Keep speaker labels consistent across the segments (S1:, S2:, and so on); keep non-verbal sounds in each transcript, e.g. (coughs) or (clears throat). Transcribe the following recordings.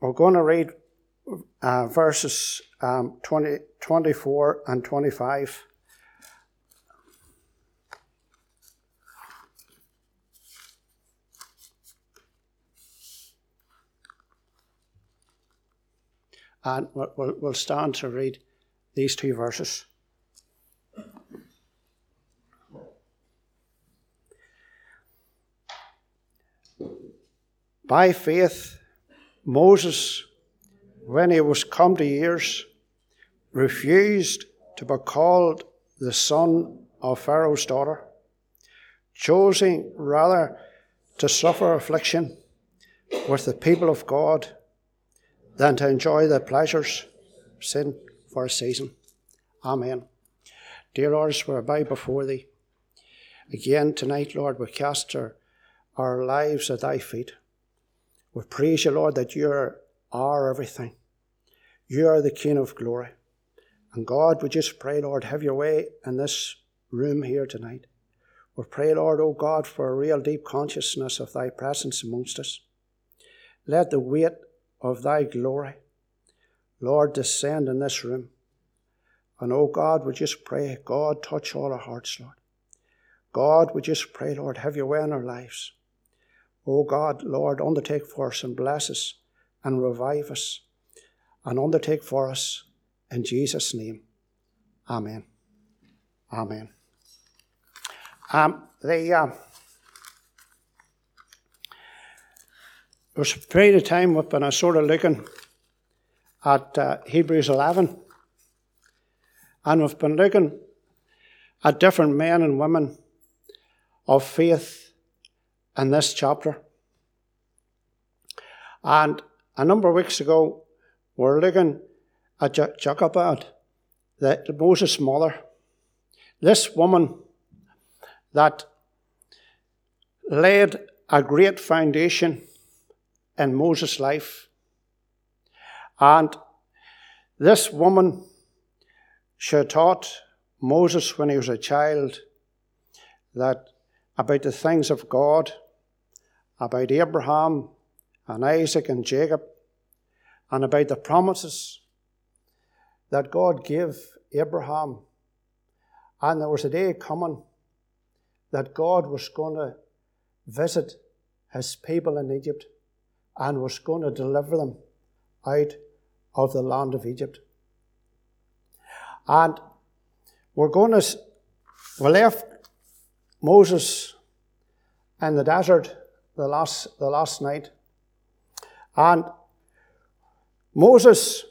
S1: we're going to read uh, verses um, 20, 24 and 25. And we'll, we'll stand to read these two verses. By faith, Moses, when he was come to years, refused to be called the son of Pharaoh's daughter, choosing rather to suffer affliction with the people of God than to enjoy the pleasures of sin for a season. Amen. Dear Lord, we bow before Thee, again tonight, Lord, we cast our, our lives at Thy feet. We praise You, Lord, that You are everything. You are the King of glory. And God, we just pray, Lord, have Your way in this room here tonight. We pray, Lord, O oh God, for a real deep consciousness of Thy presence amongst us. Let the weight of thy glory, Lord, descend in this room. And oh God, we just pray, God, touch all our hearts, Lord. God, we just pray, Lord, have your way in our lives. Oh God, Lord, undertake for us and bless us and revive us and undertake for us in Jesus' name. Amen. Amen. Um, the, uh, There was a period of time I was sort of looking at uh, Hebrews 11, and we've been looking at different men and women of faith in this chapter. And a number of weeks ago, we are looking at Jochebed, the, Moses' mother. This woman that laid a great foundation in Moses' life. And this woman, she taught Moses when he was a child that about the things of God, about Abraham and Isaac and Jacob, and about the promises that God gave Abraham. And there was a day coming that God was going to visit his people in Egypt and was going to deliver them out of the land of Egypt. And we're going to, we left Moses in the desert the last, the last night. And Moses,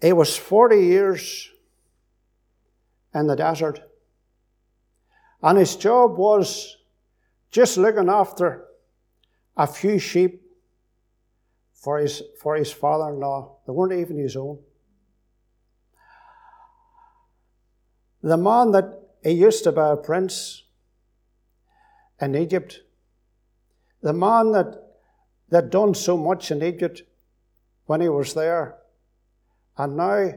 S1: he was 40 years in the desert. And his job was just looking after a few sheep for his, for his father in law. They weren't even his own. The man that he used to be a prince in Egypt, the man that, that done so much in Egypt when he was there, and now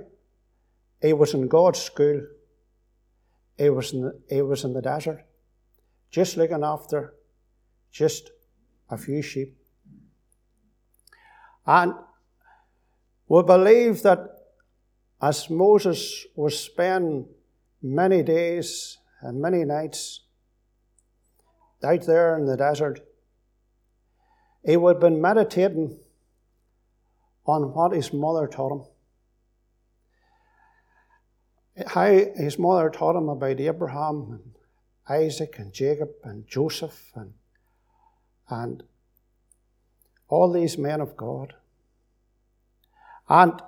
S1: he was in God's school. He was in the, he was in the desert, just looking after just a few sheep. And we believe that as Moses was spending many days and many nights out there in the desert, he would have been meditating on what his mother taught him. How his mother taught him about Abraham and Isaac and Jacob and Joseph and and all these men of God. And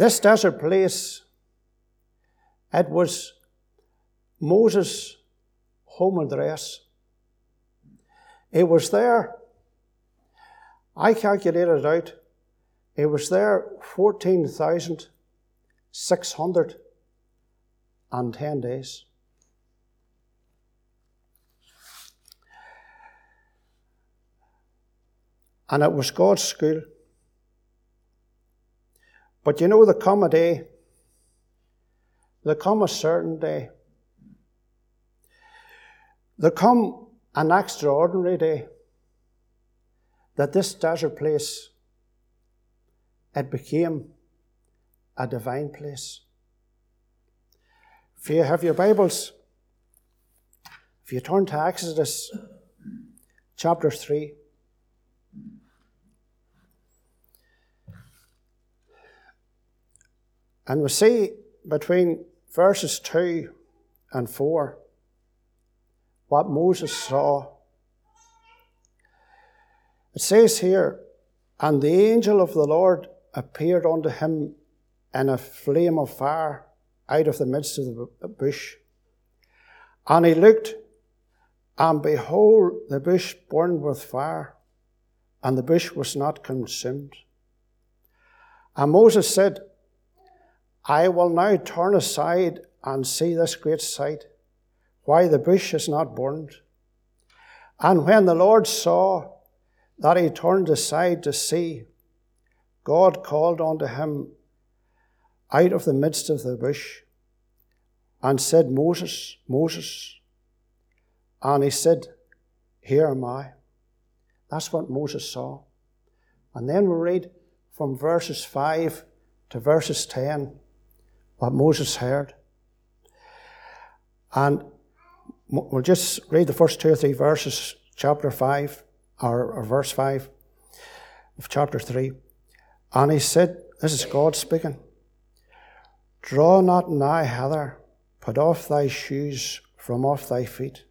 S1: this desert place, it was Moses' home address. It was there. I calculated out. It was there 14,610 days. And it was God's school. But you know, there come a day, there come a certain day, there come an extraordinary day that this desert place it became a divine place. If you have your Bibles, if you turn to Exodus chapter 3, and we see between verses 2 and 4 what Moses saw. It says here, And the angel of the Lord appeared unto him in a flame of fire out of the midst of the bush. And he looked, and behold, the bush burned with fire, and the bush was not consumed. And Moses said, I will now turn aside and see this great sight, why the bush is not burned. And when the Lord saw that he turned aside to see, God called unto him out of the midst of the bush and said, Moses, Moses. And he said, Here am I. That's what Moses saw. And then we read from verses 5 to verses 10 what Moses heard. And we'll just read the first two or three verses, chapter 5, or, or verse 5 of chapter 3. And he said, This is God speaking. Draw not nigh hither, put off thy shoes from off thy feet,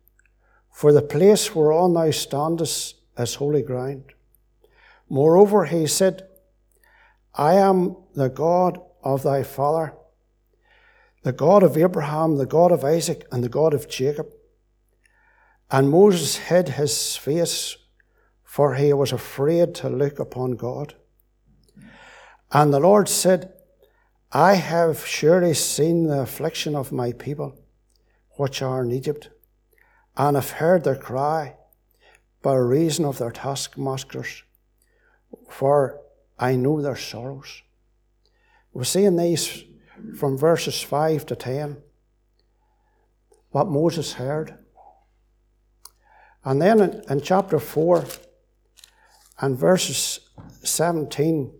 S1: for the place whereon thou standest is holy ground. Moreover, he said, I am the God of thy father, the God of Abraham, the God of Isaac, and the God of Jacob. And Moses hid his face, for he was afraid to look upon God. And the Lord said, I have surely seen the affliction of my people, which are in Egypt, and have heard their cry by reason of their taskmasters, for I know their sorrows. We're seeing these from verses 5 to 10, what Moses heard. And then in, in chapter 4 and verses 17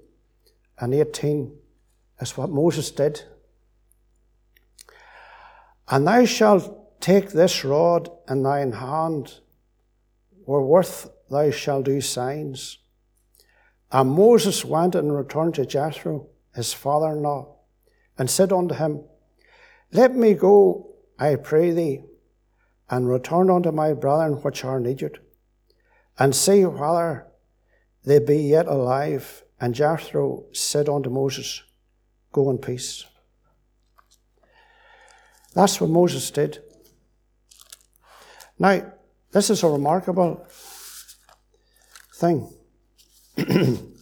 S1: and 18 is what Moses did. And thou shalt take this rod in thine hand, wherewith thou shalt do signs. And Moses went and returned to Jethro, his father in law, and said unto him, Let me go, I pray thee, and return unto my brethren which are in Egypt, and see whether they be yet alive, and Jethro said unto Moses, Go in peace. That's what Moses did. Now, this is a remarkable thing. (clears throat)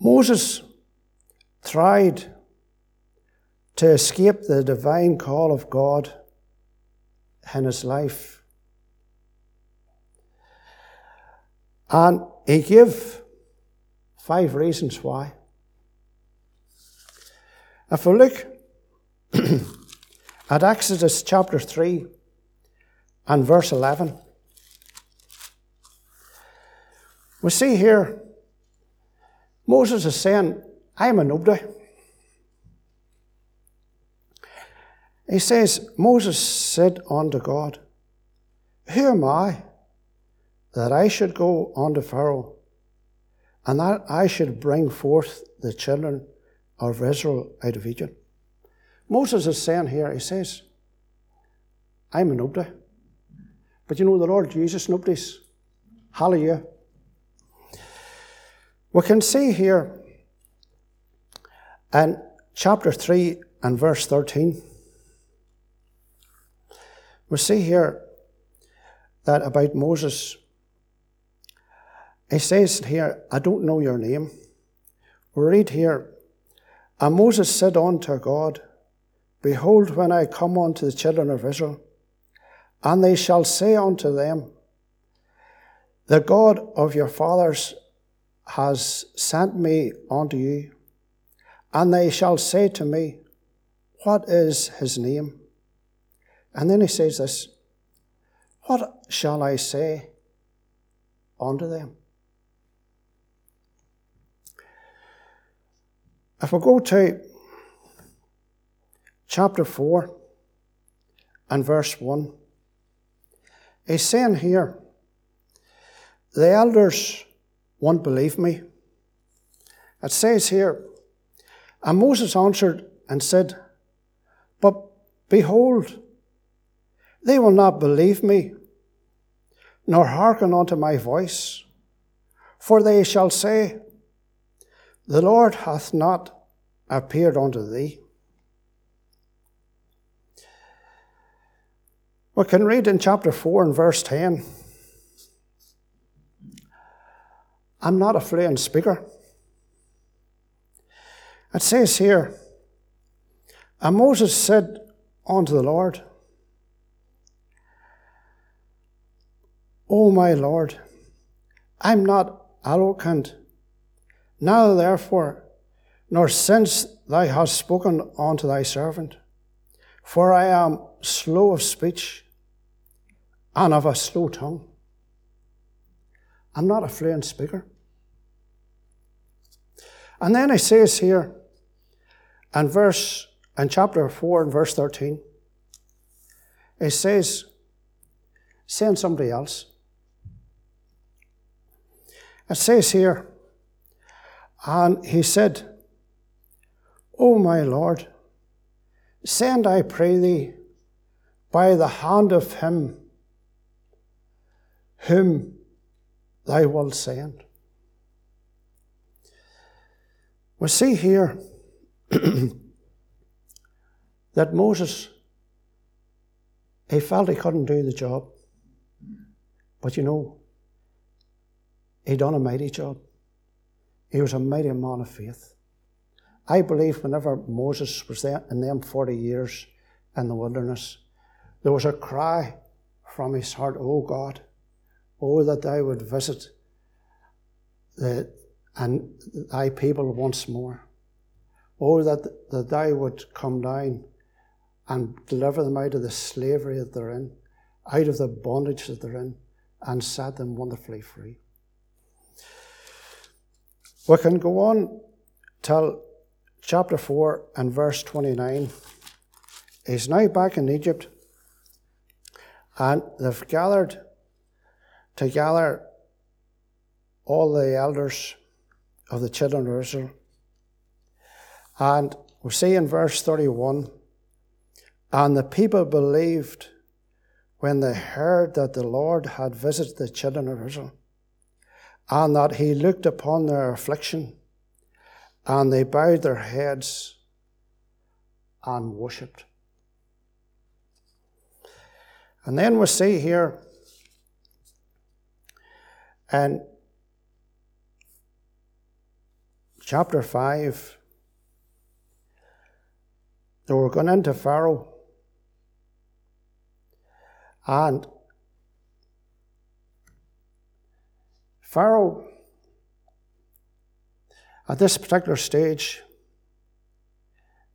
S1: Moses tried to escape the divine call of God in his life. And he gave five reasons why. If we look (clears throat) at Exodus chapter 3 and verse 11, we see here Moses is saying, I'm a nobody. He says, Moses said unto God, Who am I that I should go unto Pharaoh, and that I should bring forth the children of Israel out of Egypt? Moses is saying here, he says, I'm a nobody. But you know, the Lord Jesus nobodies. Hallelujah. We can see here in chapter 3 and verse 13, we see here that about Moses he says here, I don't know your name. We read here, And Moses said unto God, Behold, when I come unto the children of Israel, and they shall say unto them, The God of your fathers has sent me unto you, and they shall say to me, What is his name? And then he says this, What shall I say unto them? If we go to chapter 4 and verse 1, he's saying here, the elders won't believe me. It says here, and Moses answered and said, But behold, they will not believe me, nor hearken unto my voice, for they shall say, The Lord hath not appeared unto thee. We can read in chapter 4 and verse 10 I'm not a fluent speaker. It says here, and Moses said unto the Lord, O my Lord, I'm not eloquent. Now therefore, nor since thou hast spoken unto thy servant, for I am slow of speech and of a slow tongue. I'm not a fluent speaker. And then it says here, and verse in chapter 4 and verse 13, it says, send somebody else. It says here, and he said, O my Lord, send, I pray thee, by the hand of him whom thou wilt send. We see here (clears throat) that Moses, he felt he couldn't do the job. But you know, he done a mighty job. He was a mighty man of faith. I believe whenever Moses was there in them 40 years in the wilderness, there was a cry from his heart, Oh God, oh that thou would visit the, and thy people once more. Oh, that, that thou would come down and deliver them out of the slavery that they're in, out of the bondage that they're in, and set them wonderfully free. We can go on till chapter 4 and verse 29. He's now back in Egypt, and they've gathered together all the elders of the children of Israel. And we see in verse 31 and the people believed when they heard that the Lord had visited the children of Israel, and that he looked upon their affliction, and they bowed their heads and worshipped. And then we see here in chapter 5, they were going into Pharaoh and Pharaoh, at this particular stage,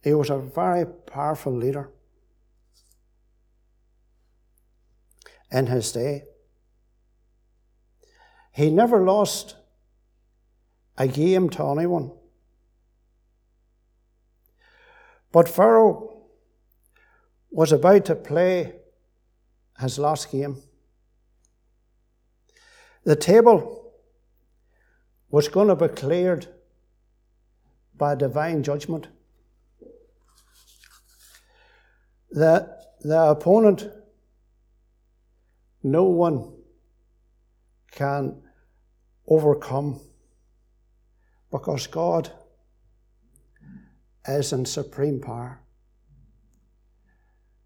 S1: he was a very powerful leader in his day. He never lost a game to anyone. But Pharaoh was about to play his last game. The table was going to be cleared by divine judgment. The, the opponent, no one can overcome because God is in supreme power.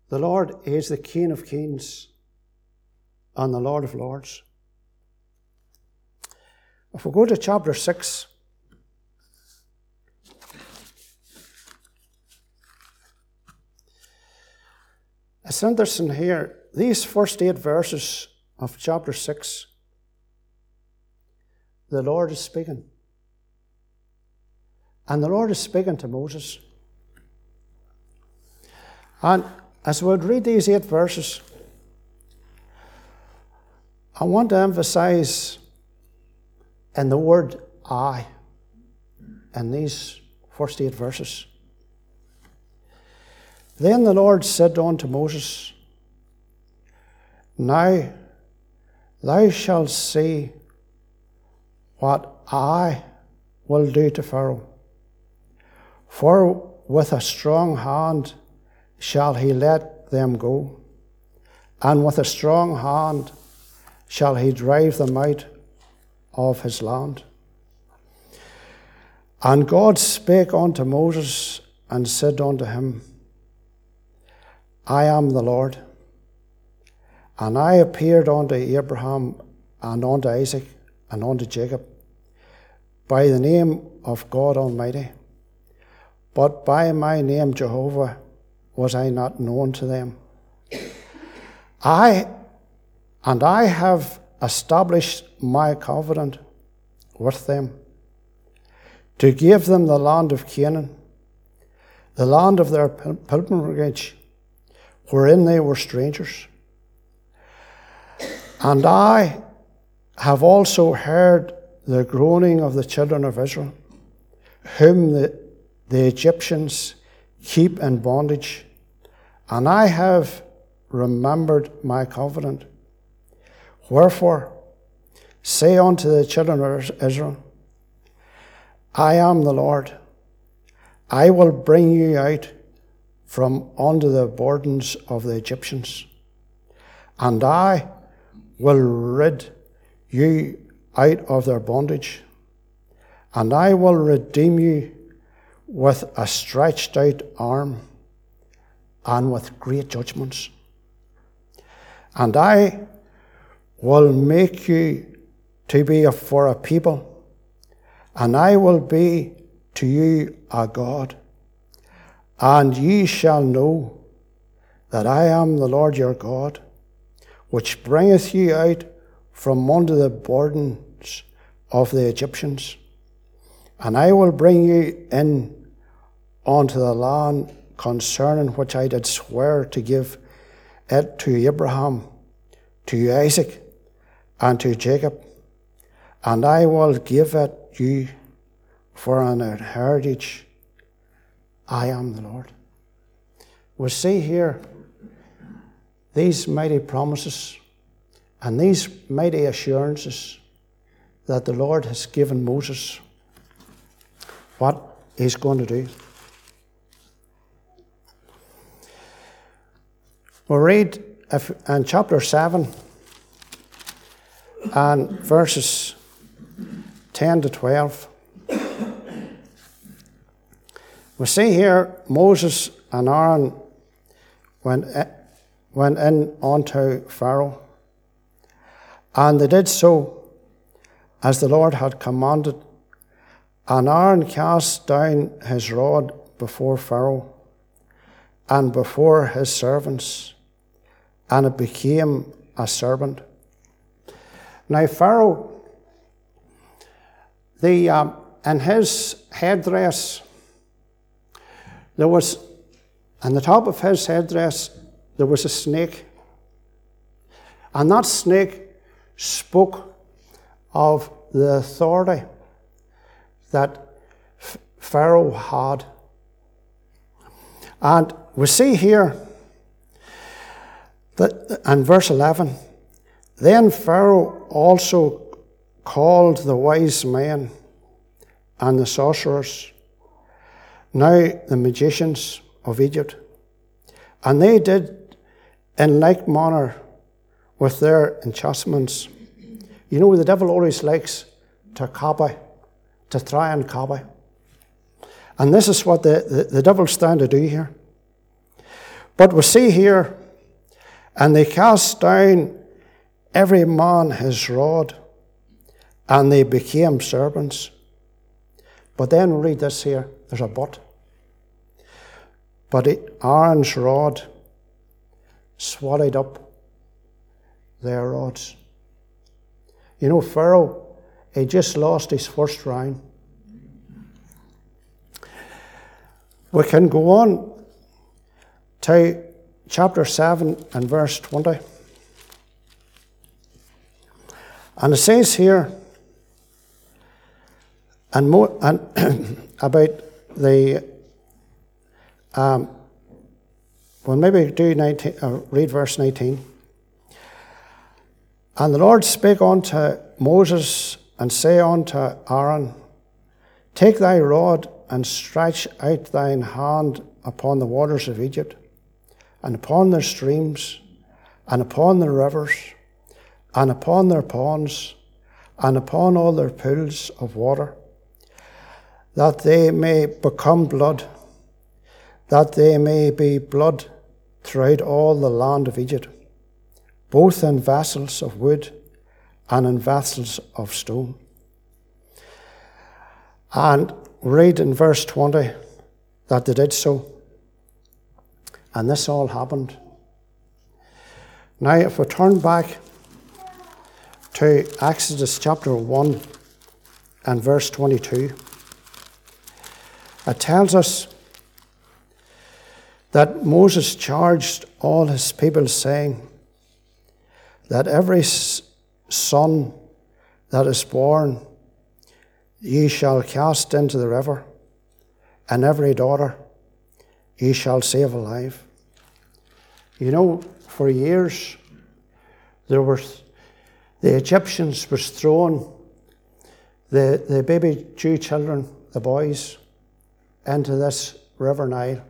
S1: The Lord is the King of kings and the Lord of lords. If we go to chapter 6, it's interesting here, these first eight verses of chapter 6, the Lord is speaking. And the Lord is speaking to Moses. And as we read these eight verses, I want to emphasize in the word I in these first eight verses. Then the Lord said unto Moses, Now thou shalt see what I will do to Pharaoh. For with a strong hand shall he let them go, and with a strong hand shall he drive them out of his land. And God spake unto Moses and said unto him, I am the Lord. And I appeared unto Abraham and unto Isaac and unto Jacob by the name of God Almighty. But by my name Jehovah was I not known to them. I and I have established my covenant with them to give them the land of Canaan, the land of their pilgrimage, wherein they were strangers. And I have also heard the groaning of the children of Israel, whom the, the Egyptians keep in bondage, and I have remembered my covenant. Wherefore, say unto the children of Israel, I am the Lord. I will bring you out from under the burdens of the Egyptians, and I will rid you out of their bondage, and I will redeem you with a stretched out arm and with great judgments. And I will make you to be for a people, and I will be to you a God. And ye shall know that I am the Lord your God, which bringeth you out from under the burdens of the Egyptians. And I will bring you in unto the land concerning which I did swear to give it to Abraham, to Isaac, and to Jacob. And I will give it you for an heritage. I am the Lord. We see here these mighty promises and these mighty assurances that the Lord has given Moses what he's going to do. We'll read in chapter 7 and verses 10 to 12. We see here Moses and Aaron went, eh, went in unto Pharaoh and they did so as the Lord had commanded. And Aaron cast down his rod before Pharaoh and before his servants, and it became a serpent. Now, Pharaoh, the, um, in his headdress, there was, on the top of his headdress, there was a snake. And that snake spoke of the authority that Pharaoh had. And we see here that in verse 11, then Pharaoh also called the wise men and the sorcerers, now the magicians of Egypt, and they did in like manner with their enchantments. You know, the devil always likes to copy, to try and copy. And this is what the, the, the devil's trying to do here. But we see here, and they cast down every man his rod, and they became serpents. But then we read this here there's a but. But Aaron's rod swallowed up their rods. You know, Pharaoh, he just lost his first round. We can go on to chapter 7 and verse 20. And it says here, and, more, and (coughs) about the, um, well, maybe do 19, uh, read verse 19. And the Lord spake unto Moses and say unto Aaron, Take thy rod and stretch out thine hand upon the waters of Egypt, and upon their streams, and upon their rivers, and upon their ponds, and upon all their pools of water, that they may become blood, that they may be blood throughout all the land of Egypt, both in vessels of wood and in vessels of stone. And read in verse 20 that they did so. And this all happened. Now, if we turn back to Exodus chapter 1 and verse 22, it tells us that Moses charged all his people, saying that every son that is born ye shall cast into the river, and every daughter ye shall save alive. You know, for years there were the Egyptians was throwing the, the baby Jew children, the boys, into this river Nile.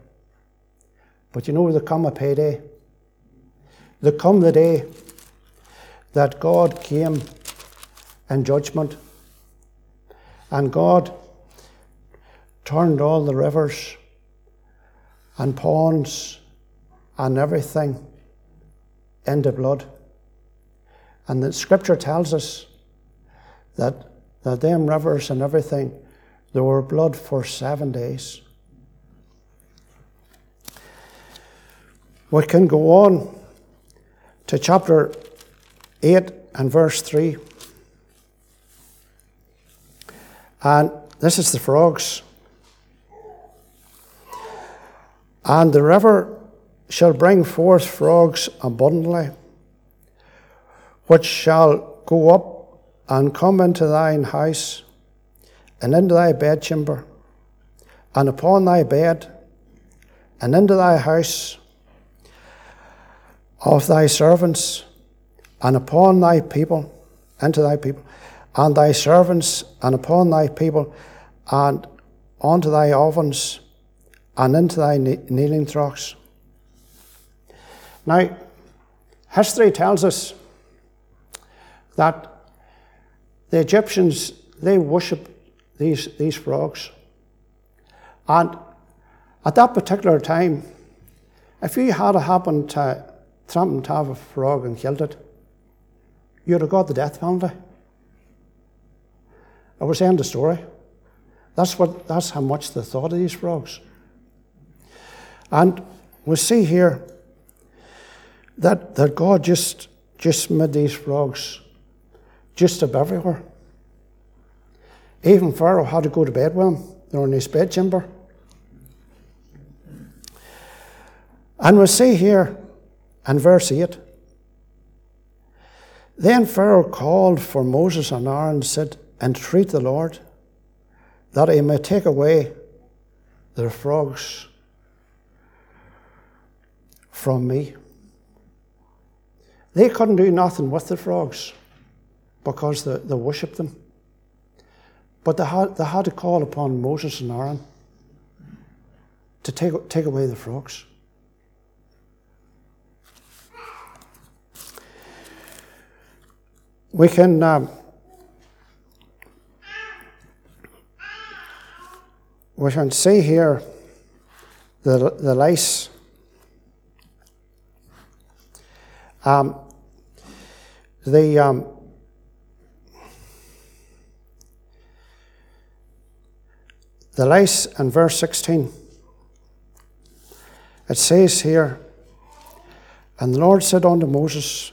S1: But you know, there come a payday. There come the day that God came in judgment and God turned all the rivers and ponds and everything into blood. And the scripture tells us that, that them rivers and everything, there were blood for seven days. We can go on to chapter 8 and verse 3. And this is the frogs. And the river shall bring forth frogs abundantly, which shall go up and come into thine house, and into thy bedchamber, and upon thy bed, and into thy house of thy servants, and upon thy people, into thy people, and thy servants, and upon thy people, and unto thy ovens, and into thy kneading troughs. Now, history tells us that the Egyptians they worshipped these, these frogs. And at that particular time, if you had happened to tramp to have a frog and killed it, you'd have got the death penalty. I was saying the story. That's, what, that's how much they thought of these frogs. And we see here that, that God just, just made these frogs just up everywhere. Even Pharaoh had to go to bed with them. They were in his bedchamber. And we see here in verse 8 Then Pharaoh called for Moses and Aaron and said, entreat the Lord that he may take away the frogs from me. They couldn't do nothing with the frogs because they, they worshipped them. But they had, they had to call upon Moses and Aaron to take, take away the frogs. We can. Um, we can see here the, the lice. Um, the um, the lice in verse 16 it says here and the lord said unto moses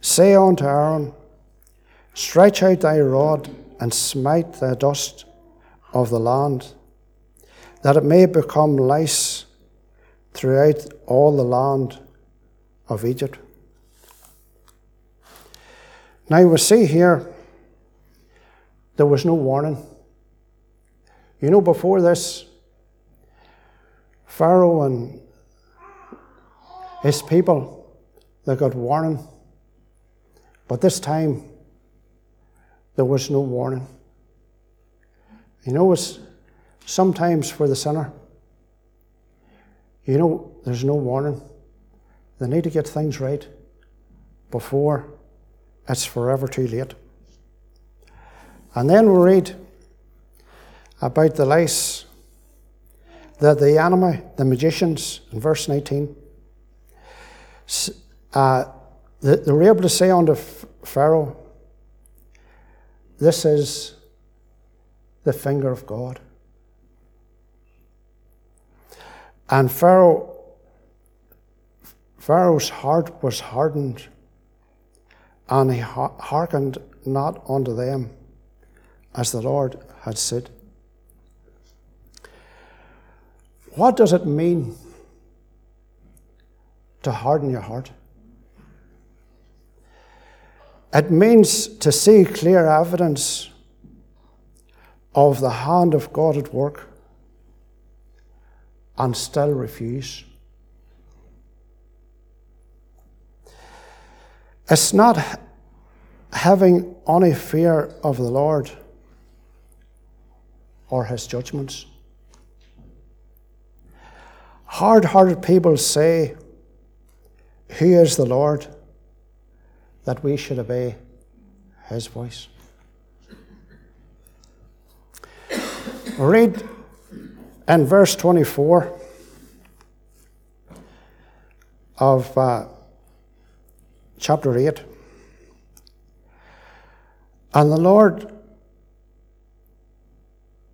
S1: say unto aaron stretch out thy rod and smite the dust of the land that it may become lice throughout all the land of Egypt. Now we see here there was no warning. You know, before this, Pharaoh and his people, they got warning. But this time, there was no warning. You know, it's sometimes for the sinner, you know, there's no warning. They need to get things right before it's forever too late. And then we read about the lice that the enemy, the magicians, in verse 19, uh, they were able to say unto Pharaoh, This is the finger of God. And Pharaoh, Pharaoh's heart was hardened, and he hearkened not unto them, as the Lord had said. What does it mean to harden your heart? It means to see clear evidence of the hand of God at work and still refuse. It's not having any fear of the Lord or his judgments. Hard hearted people say, Who is the Lord? that we should obey his voice. Read in verse 24 of uh, chapter 8. And the Lord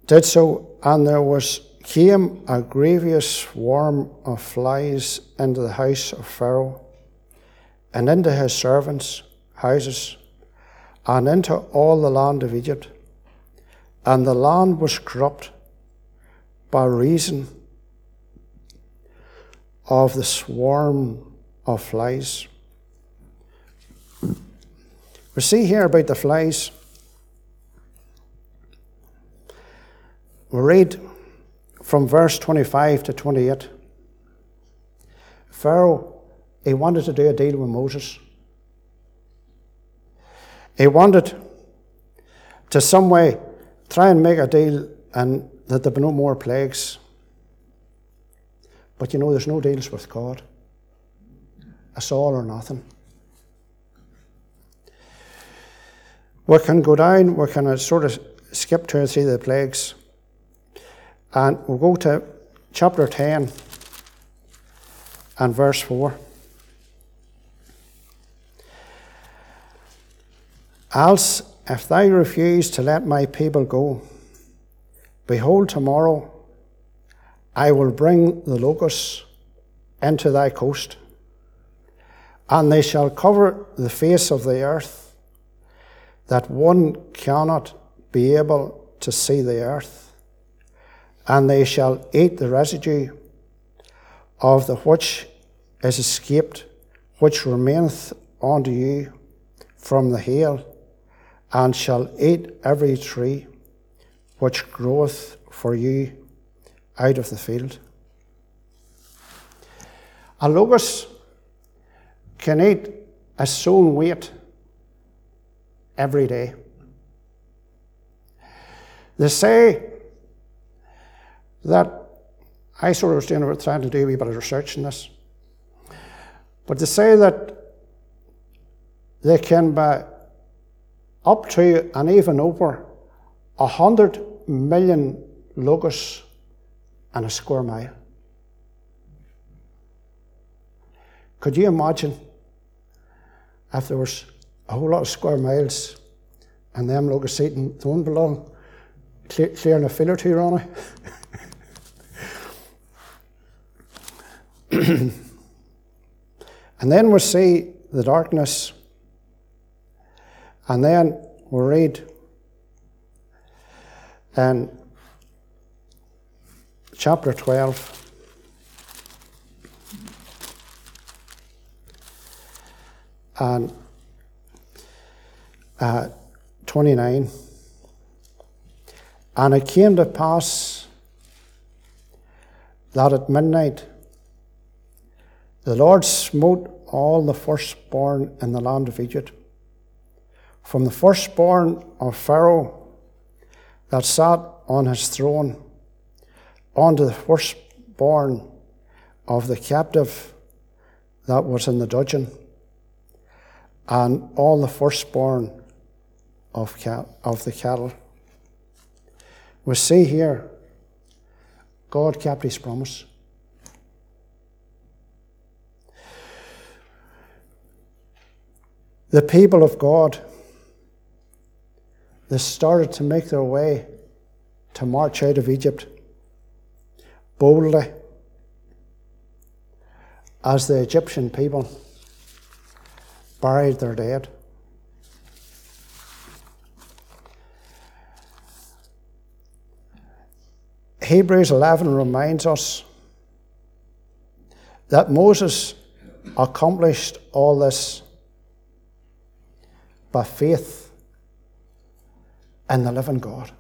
S1: did so, and there was came a grievous swarm of flies into the house of Pharaoh, and into his servants' houses, and into all the land of Egypt. And the land was corrupt by reason of the swarm of flies. We see here about the flies. We read from verse 25 to 28. Pharaoh, he wanted to do a deal with Moses. He wanted to some way try and make a deal and that there be no more plagues. But you know, there's no deals with God. It's all or nothing. We can go down, we can sort of skip two or three of the plagues, and we'll go to chapter 10 and verse 4. Else, if thou refuse to let my people go, behold, tomorrow I will bring the locusts into thy coast, and they shall cover the face of the earth, that one cannot be able to see the earth, and they shall eat the residue of the which is escaped, which remaineth unto you from the hail and shall eat every tree which groweth for you out of the field. A locust can eat a soul weight every day. They say that I sort of was doing, trying to do a wee bit of research in this, but they say that they can buy up to and even over a hundred million locusts in a square mile. Could you imagine if there was a whole lot of square miles and them locusts eating one below, clearing a fill or two on it? and then we see the darkness and then we read in chapter 12. And uh, 29. And it came to pass that at midnight the Lord smote all the firstborn in the land of Egypt, from the firstborn of Pharaoh that sat on his throne, unto the firstborn of the captive that was in the dungeon, and all the firstborn of, of the cattle. We see here, God kept his promise. The people of God, they started to make their way to march out of Egypt boldly as the Egyptian people buried their dead. Hebrews 11 reminds us that Moses accomplished all this by faith in the living God.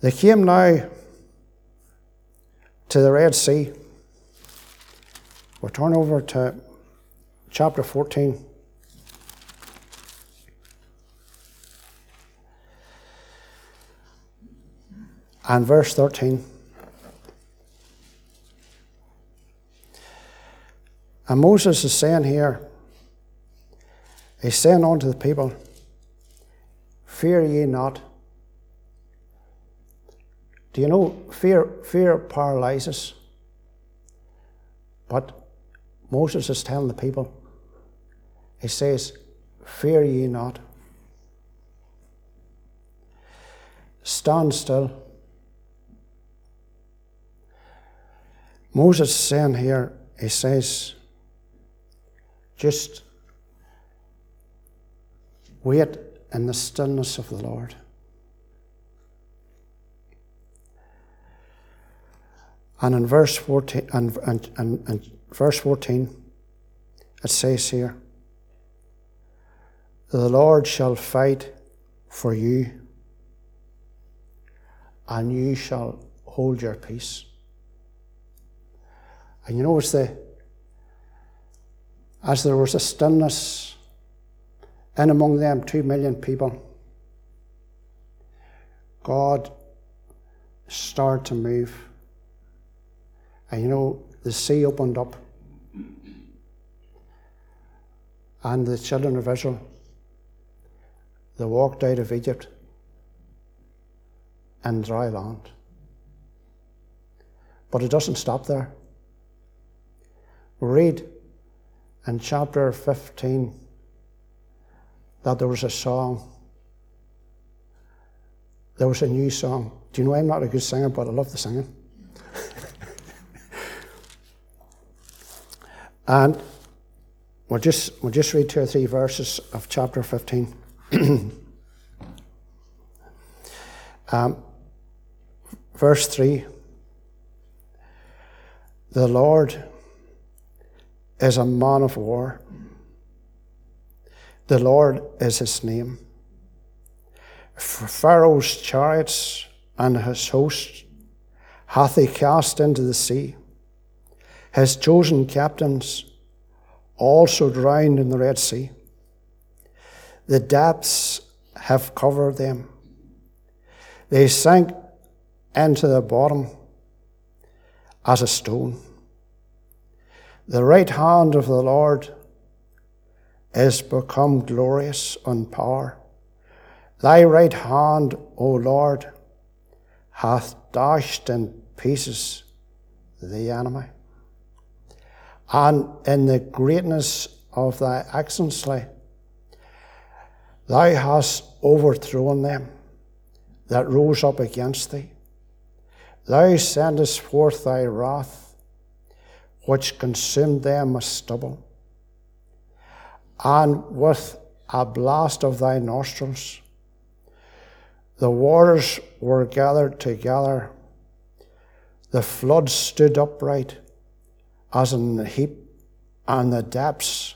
S1: They came now to the Red Sea. We'll turn over to chapter 14. And verse 13. And Moses is saying here, he's saying unto the people, Fear ye not. Do you know fear fear paralyzes? But Moses is telling the people, he says, Fear ye not. Stand still. Moses saying here, he says, just wait in the stillness of the Lord. And in verse 14, and, and, and, and verse 14, it says here, The Lord shall fight for you, and you shall hold your peace. And you know, the as there was a stillness and among them two million people, God started to move. And you know, the sea opened up. And the children of Israel, they walked out of Egypt in dry land. But it doesn't stop there. Read in chapter 15 that there was a song. There was a new song. Do you know I'm not a good singer, but I love the singing. (laughs) and we'll just, we'll just read two or three verses of chapter 15. (clears throat) um, verse 3 The Lord is a man of war. The Lord is his name. Pharaoh's chariots and his host hath he cast into the sea. His chosen captains also drowned in the Red Sea. The depths have covered them. They sank into the bottom as a stone. The right hand of the Lord is become glorious on power. Thy right hand, O Lord, hath dashed in pieces the enemy. And in the greatness of thy excellency, thou hast overthrown them that rose up against thee. Thou sendest forth thy wrath which consumed them as stubble. And with a blast of thy nostrils, the waters were gathered together. The floods stood upright as in a heap, and the depths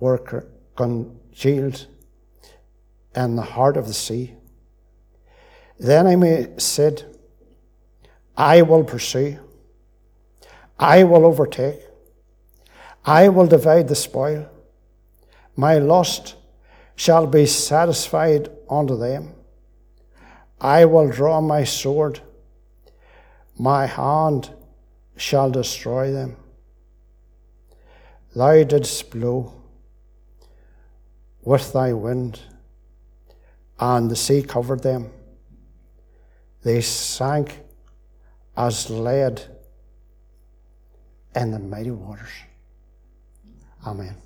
S1: were congealed in the heart of the sea. Then I said, I will pursue, I will overtake, I will divide the spoil. My lust shall be satisfied unto them. I will draw my sword, my hand shall destroy them. Thou didst blow with thy wind, and the sea covered them. They sank as lead in the mighty waters. Amen.